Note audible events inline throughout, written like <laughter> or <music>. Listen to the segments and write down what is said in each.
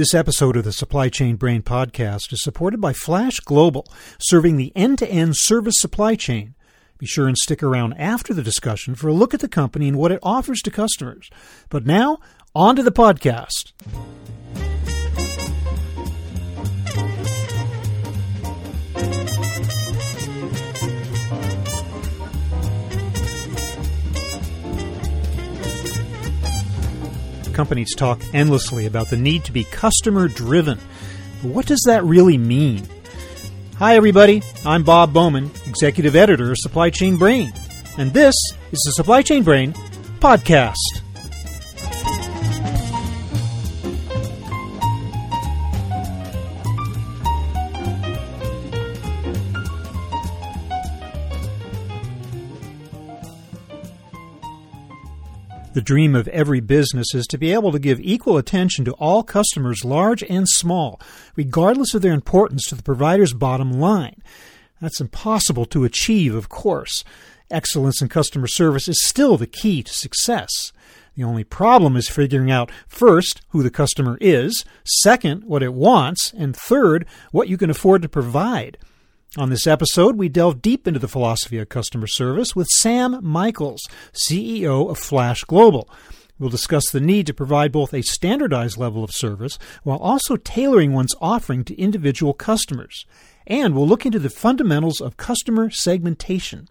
This episode of the Supply Chain Brain podcast is supported by Flash Global, serving the end to end service supply chain. Be sure and stick around after the discussion for a look at the company and what it offers to customers. But now, on to the podcast. Companies talk endlessly about the need to be customer driven. What does that really mean? Hi, everybody. I'm Bob Bowman, Executive Editor of Supply Chain Brain. And this is the Supply Chain Brain Podcast. The dream of every business is to be able to give equal attention to all customers, large and small, regardless of their importance to the provider's bottom line. That's impossible to achieve, of course. Excellence in customer service is still the key to success. The only problem is figuring out first who the customer is, second, what it wants, and third, what you can afford to provide. On this episode, we delve deep into the philosophy of customer service with Sam Michaels, CEO of Flash Global. We'll discuss the need to provide both a standardized level of service while also tailoring one's offering to individual customers. And we'll look into the fundamentals of customer segmentation.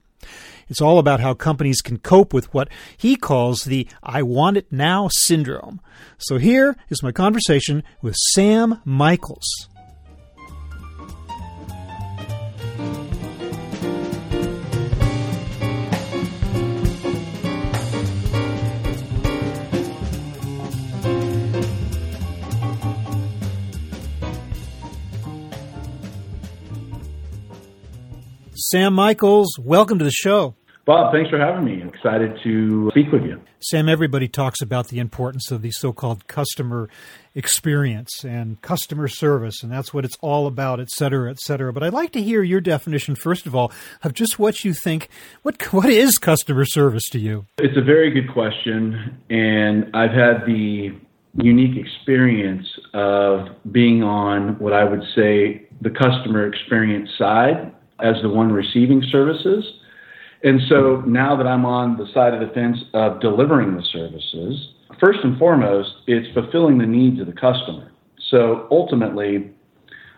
It's all about how companies can cope with what he calls the I want it now syndrome. So here is my conversation with Sam Michaels. Sam Michaels, welcome to the show. Bob, thanks for having me. I'm excited to speak with you. Sam, everybody talks about the importance of the so called customer experience and customer service, and that's what it's all about, et cetera, et cetera. But I'd like to hear your definition, first of all, of just what you think. What, what is customer service to you? It's a very good question, and I've had the unique experience of being on what I would say the customer experience side as the one receiving services. And so now that I'm on the side of the fence of delivering the services, first and foremost, it's fulfilling the needs of the customer. So ultimately,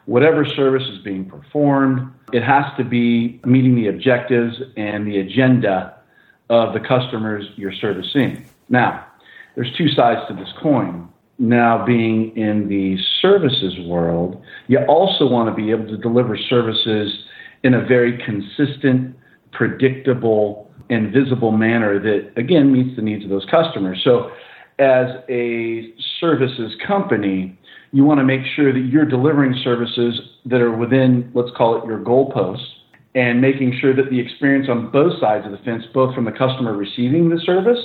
whatever service is being performed, it has to be meeting the objectives and the agenda of the customers you're servicing. Now, there's two sides to this coin. Now, being in the services world, you also want to be able to deliver services in a very consistent, predictable, and visible manner that, again, meets the needs of those customers. So, as a services company, you want to make sure that you're delivering services that are within, let's call it your goalposts, and making sure that the experience on both sides of the fence, both from the customer receiving the service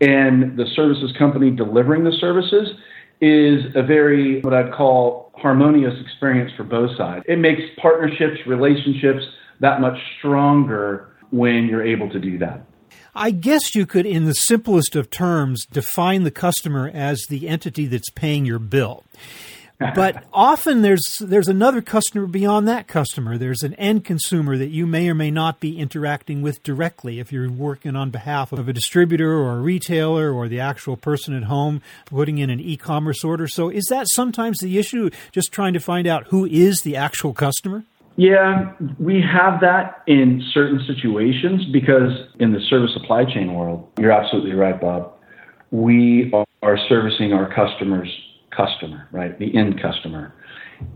and the services company delivering the services, is a very, what I'd call, harmonious experience for both sides. It makes partnerships, relationships that much stronger when you're able to do that. I guess you could, in the simplest of terms, define the customer as the entity that's paying your bill. But often there's there's another customer beyond that customer. There's an end consumer that you may or may not be interacting with directly if you're working on behalf of a distributor or a retailer or the actual person at home putting in an e-commerce order. So is that sometimes the issue just trying to find out who is the actual customer? Yeah, we have that in certain situations because in the service supply chain world, you're absolutely right, Bob. We are servicing our customers customer, right? The end customer.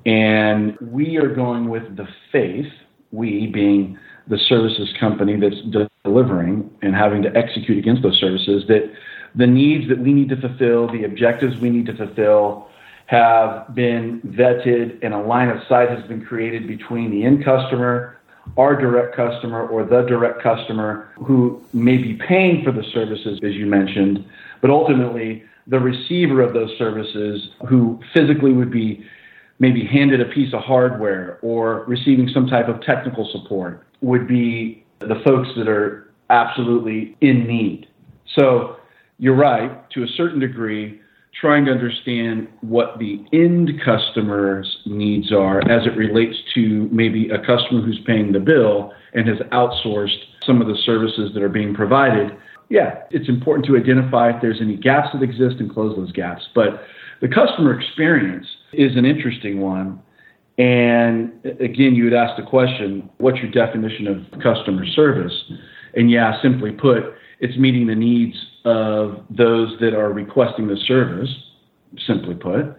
And we are going with the faith, we being the services company that's de- delivering and having to execute against those services, that the needs that we need to fulfill, the objectives we need to fulfill, have been vetted and a line of sight has been created between the end customer, our direct customer, or the direct customer who may be paying for the services, as you mentioned, but ultimately the receiver of those services who physically would be maybe handed a piece of hardware or receiving some type of technical support would be the folks that are absolutely in need. So you're right, to a certain degree, trying to understand what the end customer's needs are as it relates to maybe a customer who's paying the bill and has outsourced some of the services that are being provided. Yeah, it's important to identify if there's any gaps that exist and close those gaps. But the customer experience is an interesting one. And again, you would ask the question, what's your definition of customer service? And yeah, simply put, it's meeting the needs of those that are requesting the service, simply put.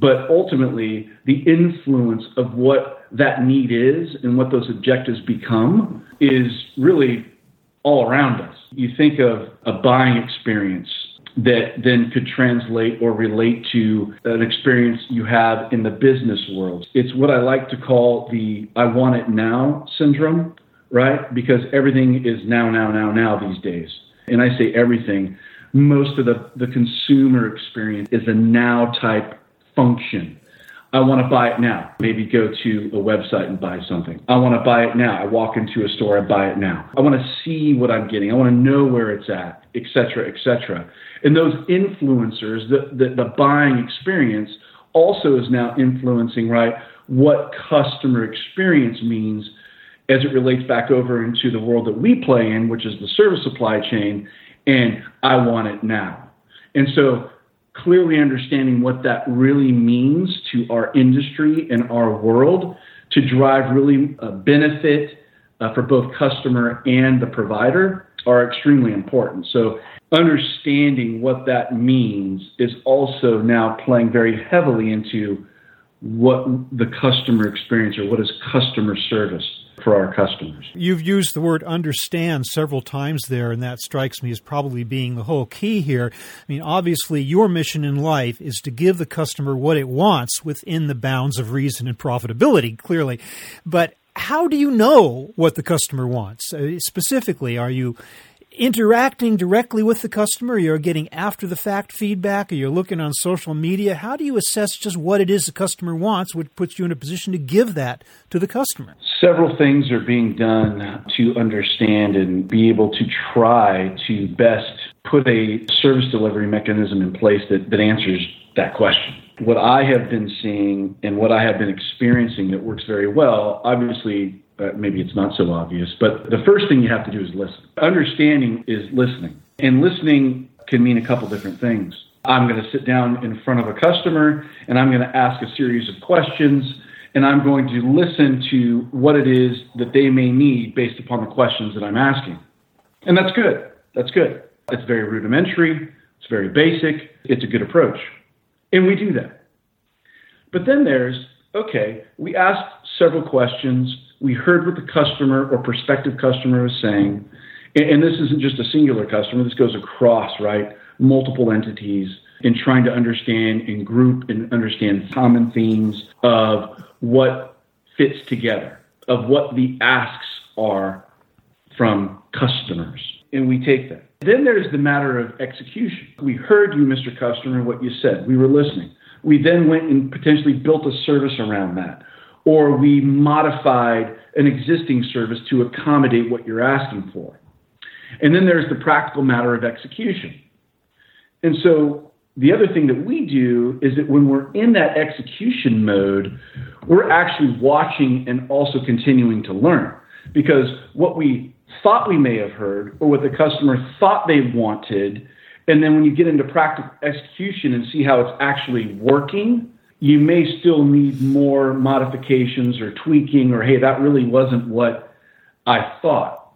But ultimately, the influence of what that need is and what those objectives become is really all around us. You think of a buying experience that then could translate or relate to an experience you have in the business world. It's what I like to call the I want it now syndrome, right? Because everything is now, now, now, now these days. And I say everything. Most of the, the consumer experience is a now type function. I want to buy it now. Maybe go to a website and buy something. I want to buy it now. I walk into a store, I buy it now. I want to see what I'm getting. I want to know where it's at, et cetera, et cetera. And those influencers, the, the, the buying experience also is now influencing, right, what customer experience means as it relates back over into the world that we play in, which is the service supply chain, and I want it now. And so clearly understanding what that really means to our industry and our world to drive really a benefit uh, for both customer and the provider are extremely important. So understanding what that means is also now playing very heavily into what the customer experience or what is customer service for our customers. You've used the word understand several times there, and that strikes me as probably being the whole key here. I mean, obviously, your mission in life is to give the customer what it wants within the bounds of reason and profitability, clearly. But how do you know what the customer wants? Uh, specifically, are you interacting directly with the customer? You're getting after the fact feedback, or you're looking on social media. How do you assess just what it is the customer wants, which puts you in a position to give that to the customer? Several things are being done to understand and be able to try to best put a service delivery mechanism in place that, that answers that question. What I have been seeing and what I have been experiencing that works very well, obviously, uh, maybe it's not so obvious, but the first thing you have to do is listen. Understanding is listening, and listening can mean a couple different things. I'm going to sit down in front of a customer and I'm going to ask a series of questions and I'm going to listen to what it is that they may need based upon the questions that I'm asking. And that's good. That's good. It's very rudimentary, it's very basic, it's a good approach. And we do that. But then there's okay, we asked several questions we heard what the customer or prospective customer was saying. And, this isn't just a singular customer, this goes across, right? Multiple entities in trying to understand and group and understand common themes of what fits together, of what the asks are from customers. And we take that. Then there's the matter of execution. We heard you, Mr. Customer, what you said. We were listening. We then went and potentially built a service around that or we modified an existing service to accommodate what you're asking for. And then there's the practical matter of execution. And so the other thing that we do is that when we're in that execution mode, we're actually watching and also continuing to learn because what we thought we may have heard or what the customer thought they wanted, and then when you get into practical execution and see how it's actually working, you may still need more modifications or tweaking, or hey, that really wasn't what I thought.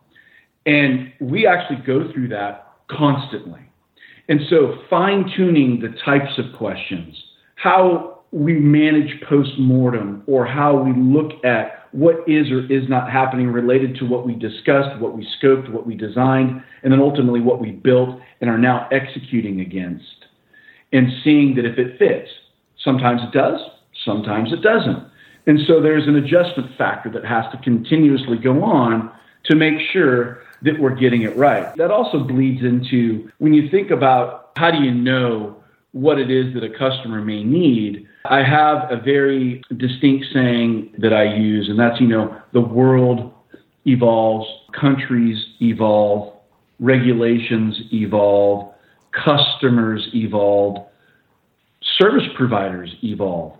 And we actually go through that constantly. And so, fine tuning the types of questions, how we manage post mortem, or how we look at what is or is not happening related to what we discussed, what we scoped, what we designed, and then ultimately what we built and are now executing against, and seeing that if it fits, Sometimes it does, sometimes it doesn't. And so there's an adjustment factor that has to continuously go on to make sure that we're getting it right. That also bleeds into when you think about how do you know what it is that a customer may need. I have a very distinct saying that I use, and that's, you know, the world evolves, countries evolve, regulations evolve, customers evolve, service providers evolve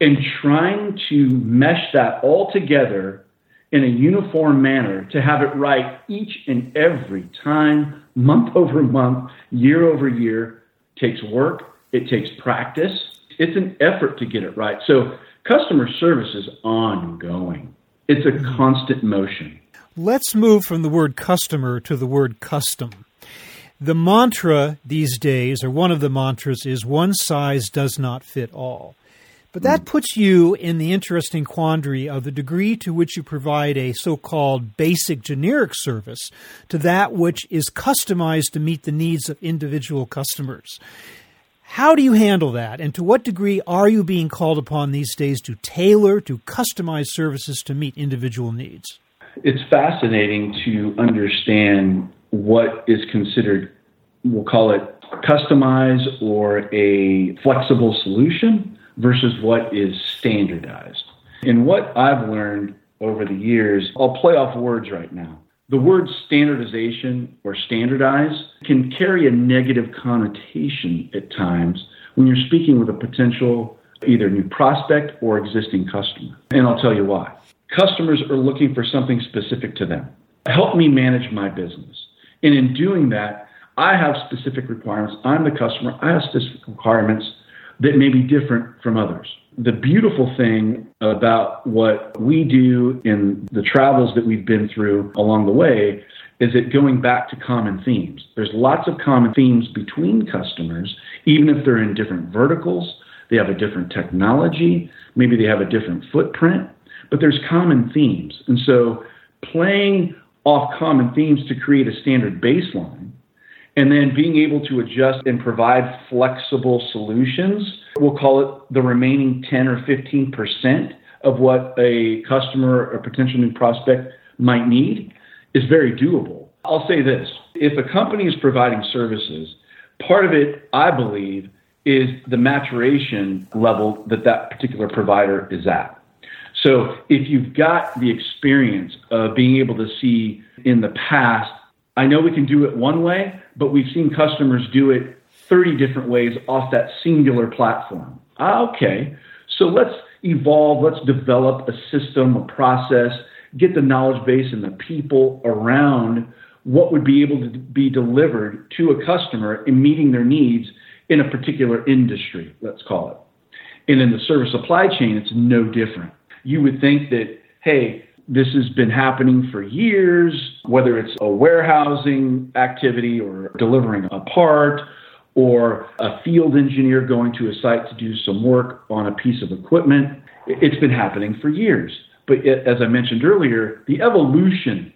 and trying to mesh that all together in a uniform manner to have it right each and every time, month over month, year over year, takes work, it takes practice. It's an effort to get it right. So customer service is ongoing. It's a mm-hmm. constant motion. Let's move from the word customer to the word custom. The mantra these days, or one of the mantras, is one size does not fit all. But that hmm. puts you in the interesting quandary of the degree to which you provide a so called basic generic service to that which is customized to meet the needs of individual customers. How do you handle that? And to what degree are you being called upon these days to tailor, to customize services to meet individual needs? It's fascinating to understand what is considered, we'll call it customize or a flexible solution versus what is standardized. And what I've learned over the years, I'll play off words right now. The word standardization or standardize can carry a negative connotation at times when you're speaking with a potential either new prospect or existing customer. And I'll tell you why. Customers are looking for something specific to them. Help me manage my business. And in doing that, I have specific requirements. I'm the customer. I have specific requirements that may be different from others. The beautiful thing about what we do in the travels that we've been through along the way is it going back to common themes. There's lots of common themes between customers, even if they're in different verticals, they have a different technology, maybe they have a different footprint, but there's common themes. And so playing off common themes to create a standard baseline and then being able to adjust and provide flexible solutions. We'll call it the remaining 10 or 15% of what a customer or potential new prospect might need is very doable. I'll say this if a company is providing services, part of it, I believe, is the maturation level that that particular provider is at. So if you've got the experience of being able to see in the past, I know we can do it one way, but we've seen customers do it 30 different ways off that singular platform. Ah, okay, so let's evolve, let's develop a system, a process, get the knowledge base and the people around what would be able to be delivered to a customer in meeting their needs in a particular industry, let's call it. And in the service supply chain, it's no different. You would think that, hey, this has been happening for years, whether it's a warehousing activity or delivering a part or a field engineer going to a site to do some work on a piece of equipment. It's been happening for years. But it, as I mentioned earlier, the evolution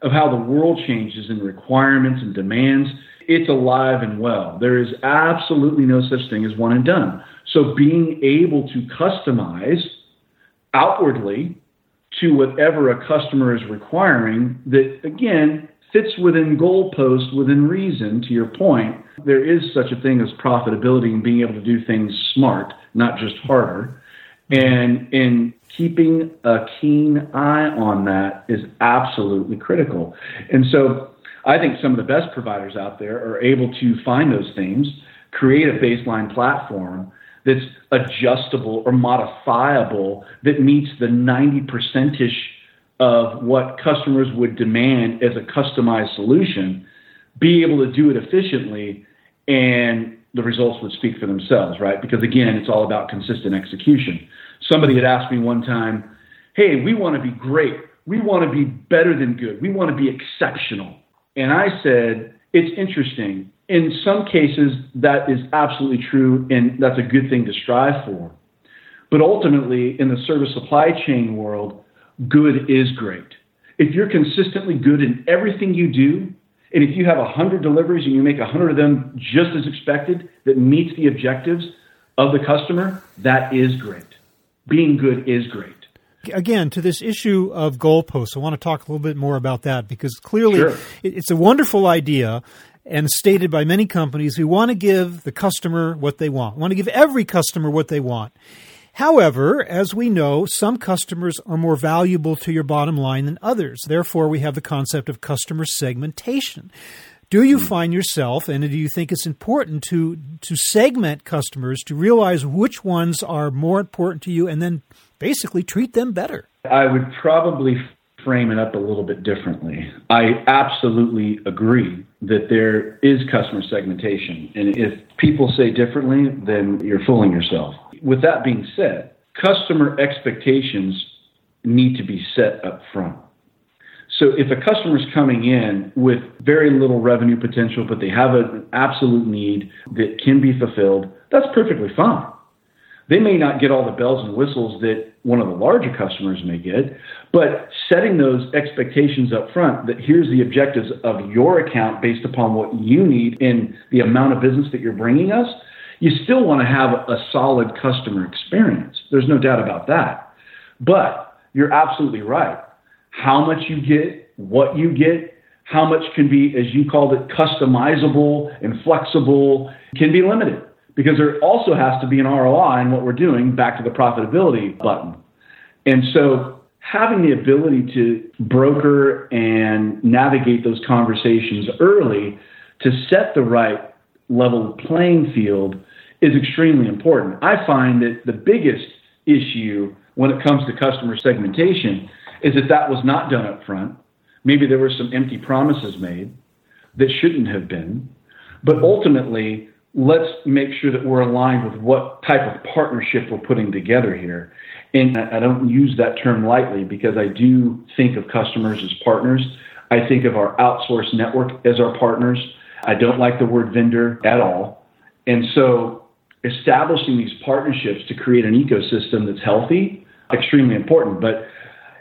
of how the world changes in requirements and demands, it's alive and well. There is absolutely no such thing as one and done. So being able to customize outwardly to whatever a customer is requiring that, again, fits within goalposts, within reason, to your point. There is such a thing as profitability and being able to do things smart, not just harder. And in keeping a keen eye on that is absolutely critical. And so I think some of the best providers out there are able to find those things, create a baseline platform that's adjustable or modifiable that meets the 90% ish of what customers would demand as a customized solution, be able to do it efficiently, and the results would speak for themselves, right? Because again, it's all about consistent execution. Somebody had asked me one time, hey, we want to be great. We want to be better than good. We want to be exceptional. And I said, it's interesting in some cases, that is absolutely true, and that's a good thing to strive for. But ultimately, in the service supply chain world, good is great. If you're consistently good in everything you do, and if you have 100 deliveries and you make 100 of them just as expected that meets the objectives of the customer, that is great. Being good is great. Again, to this issue of goalposts, I want to talk a little bit more about that because clearly sure. it's a wonderful idea and stated by many companies we want to give the customer what they want. We want to give every customer what they want. However, as we know, some customers are more valuable to your bottom line than others. Therefore, we have the concept of customer segmentation. Do you hmm. find yourself, and do you think it's important to to segment customers to realize which ones are more important to you, and then basically treat them better? I would probably frame it up a little bit differently. I absolutely agree that there is customer segmentation, and if people say differently, then you're fooling yourself. With that being said, customer expectations need to be set up front. So if a customer is coming in with very little revenue potential, but they have an absolute need that can be fulfilled, that's perfectly fine. They may not get all the bells and whistles that one of the larger customers may get, but setting those expectations up front that here's the objectives of your account based upon what you need in the amount of business that you're bringing us, you still want to have a solid customer experience. There's no doubt about that. But you're absolutely right how much you get, what you get, how much can be, as you called it, customizable and flexible can be limited because there also has to be an ROI in what we're doing back to the profitability button. And so having the ability to broker and navigate those conversations early to set the right level of playing field is extremely important. I find that the biggest issue when it comes to customer segmentation is that that was not done up front. Maybe there were some empty promises made that shouldn't have been. But ultimately, let's make sure that we're aligned with what type of partnership we're putting together here. And I don't use that term lightly because I do think of customers as partners. I think of our outsourced network as our partners. I don't like the word vendor at all. And so establishing these partnerships to create an ecosystem that's healthy, extremely important. But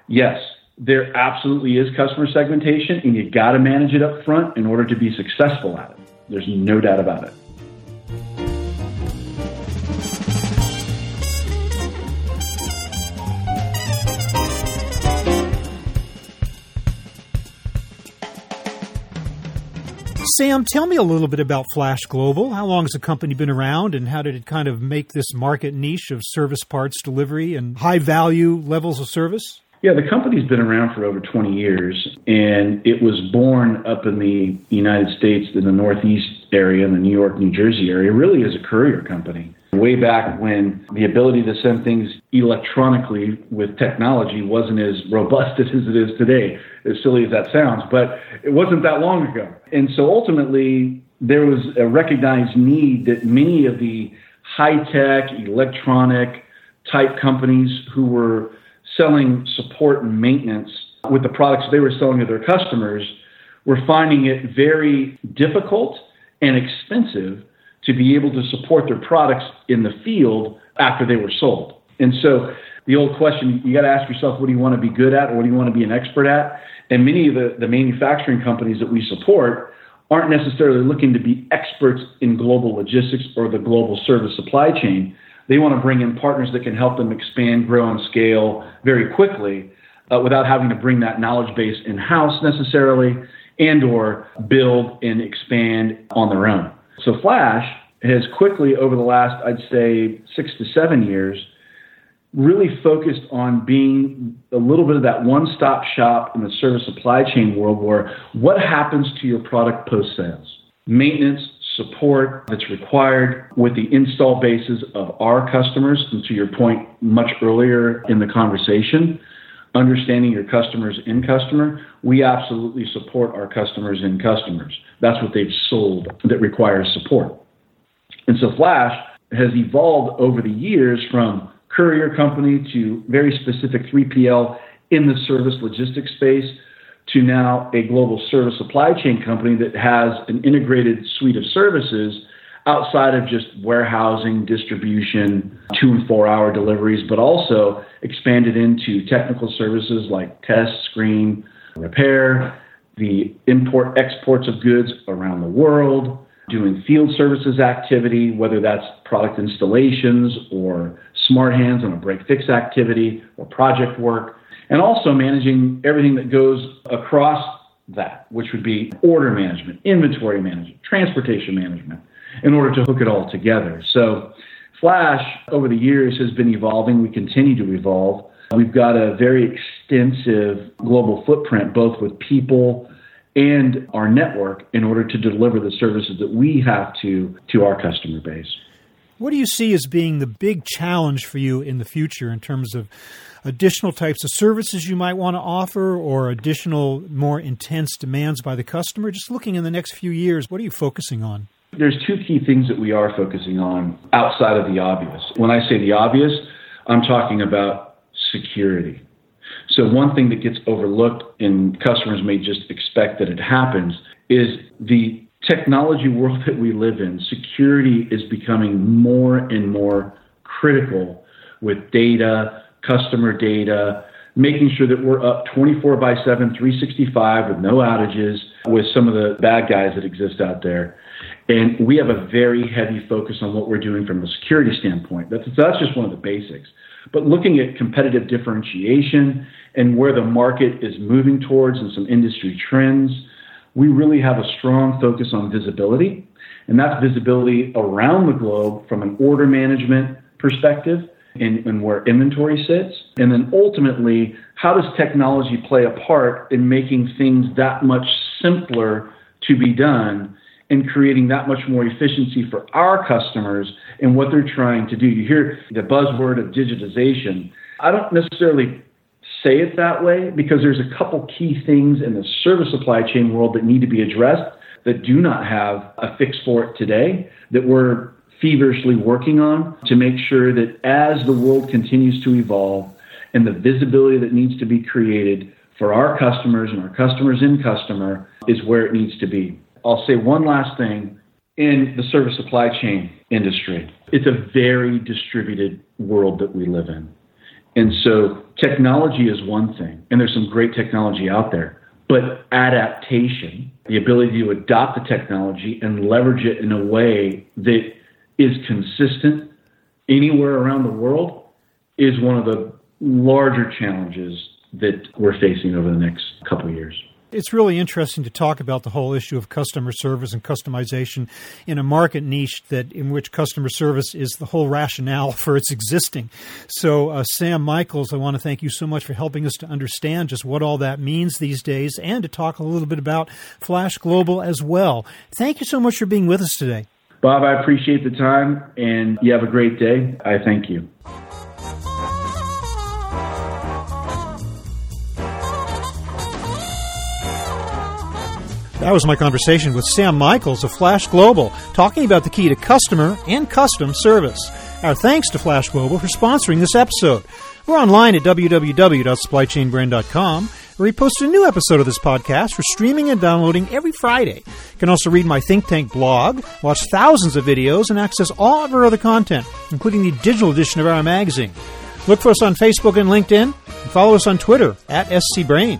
yes, there absolutely is customer segmentation, and you got to manage it up front in order to be successful at it. There's no doubt about it. Sam, tell me a little bit about Flash Global. How long has the company been around, and how did it kind of make this market niche of service parts delivery and high value levels of service? Yeah, the company's been around for over 20 years, and it was born up in the United States in the Northeast area, in the New York, New Jersey area, really as a courier company. Way back when the ability to send things electronically with technology wasn't as robust <laughs> as it is today, as silly as that sounds, but it wasn't that long ago. And so ultimately, there was a recognized need that many of the high tech, electronic type companies who were selling support and maintenance with the products they were selling to their customers were finding it very difficult and expensive to be able to support their products in the field after they were sold. And so the old question, you got to ask yourself, what do you want to be good at or what do you want to be an expert at? And many of the, the manufacturing companies that we support aren't necessarily looking to be experts in global logistics or the global service supply chain. They want to bring in partners that can help them expand, grow, and scale very quickly uh, without having to bring that knowledge base in house necessarily and or build and expand on their own. So Flash has quickly over the last, I'd say, six to seven years, really focused on being a little bit of that one-stop shop in the service supply chain world where what happens to your product post sales? Maintenance, support that's required with the install bases of our customers. And to your point much earlier in the conversation, understanding your customers in customer, we absolutely support our customers in customers. That's what they've sold that requires support. And so Flash has evolved over the years from courier company to very specific 3PL in the service logistics space to now a global service supply chain company that has an integrated suite of services outside of just warehousing, distribution, two and four hour deliveries, but also expanded into technical services like test, screen, repair, the import exports of goods around the world, doing field services activity, whether that's product installations or smart hands on a break fix activity or project work and also managing everything that goes across that, which would be order management, inventory management, transportation management, in order to hook it all together. So, Flash over the years has been evolving. We continue to evolve. We've got a very extensive global footprint, both with people and our network in order to deliver the services that we have to to our customer base. What do you see as being the big challenge for you in the future in terms of additional types of services you might want to offer or additional, more intense demands by the customer? Just looking in the next few years, what are you focusing on? There's two key things that we are focusing on outside of the obvious. When I say the obvious, I'm talking about security. So, one thing that gets overlooked and customers may just expect that it happens is the technology world that we live in, security is becoming more and more critical with data, customer data, making sure that we're up 24 by 7, 365 with no outages with some of the bad guys that exist out there. And we have a very heavy focus on what we're doing from a security standpoint. That's, that's just one of the basics. But looking at competitive differentiation and where the market is moving towards and some industry trends, we really have a strong focus on visibility, and that's visibility around the globe from an order management perspective and, and, where inventory sits. And then ultimately, how does technology play a part in making things that much simpler to be done and creating that much more efficiency for our customers and what they're trying to do? You hear the buzzword of digitization. I don't necessarily say it that way because there's a couple key things in the service supply chain world that need to be addressed that do not have a fix for it today that we're feverishly working on to make sure that as the world continues to evolve and the visibility that needs to be created for our customers and our customers in customer is where it needs to be. I'll say one last thing in the service supply chain industry. It's a very distributed world that we live in. And so technology is one thing, and there's some great technology out there, but adaptation, the ability to adopt the technology and leverage it in a way that is consistent anywhere around the world is one of the larger challenges that we're facing over the next couple of years. It's really interesting to talk about the whole issue of customer service and customization in a market niche that in which customer service is the whole rationale <laughs> for its existing. So, uh, Sam Michaels, I want to thank you so much for helping us to understand just what all that means these days and to talk a little bit about Flash Global as well. Thank you so much for being with us today. Bob, I appreciate the time and you have a great day. I thank you. That was my conversation with Sam Michaels of Flash Global, talking about the key to customer and custom service. Our thanks to Flash Global for sponsoring this episode. We're online at www.supplychainbrain.com, where we post a new episode of this podcast for streaming and downloading every Friday. You can also read my Think Tank blog, watch thousands of videos, and access all of our other content, including the digital edition of our magazine. Look for us on Facebook and LinkedIn, and follow us on Twitter at SCBrain.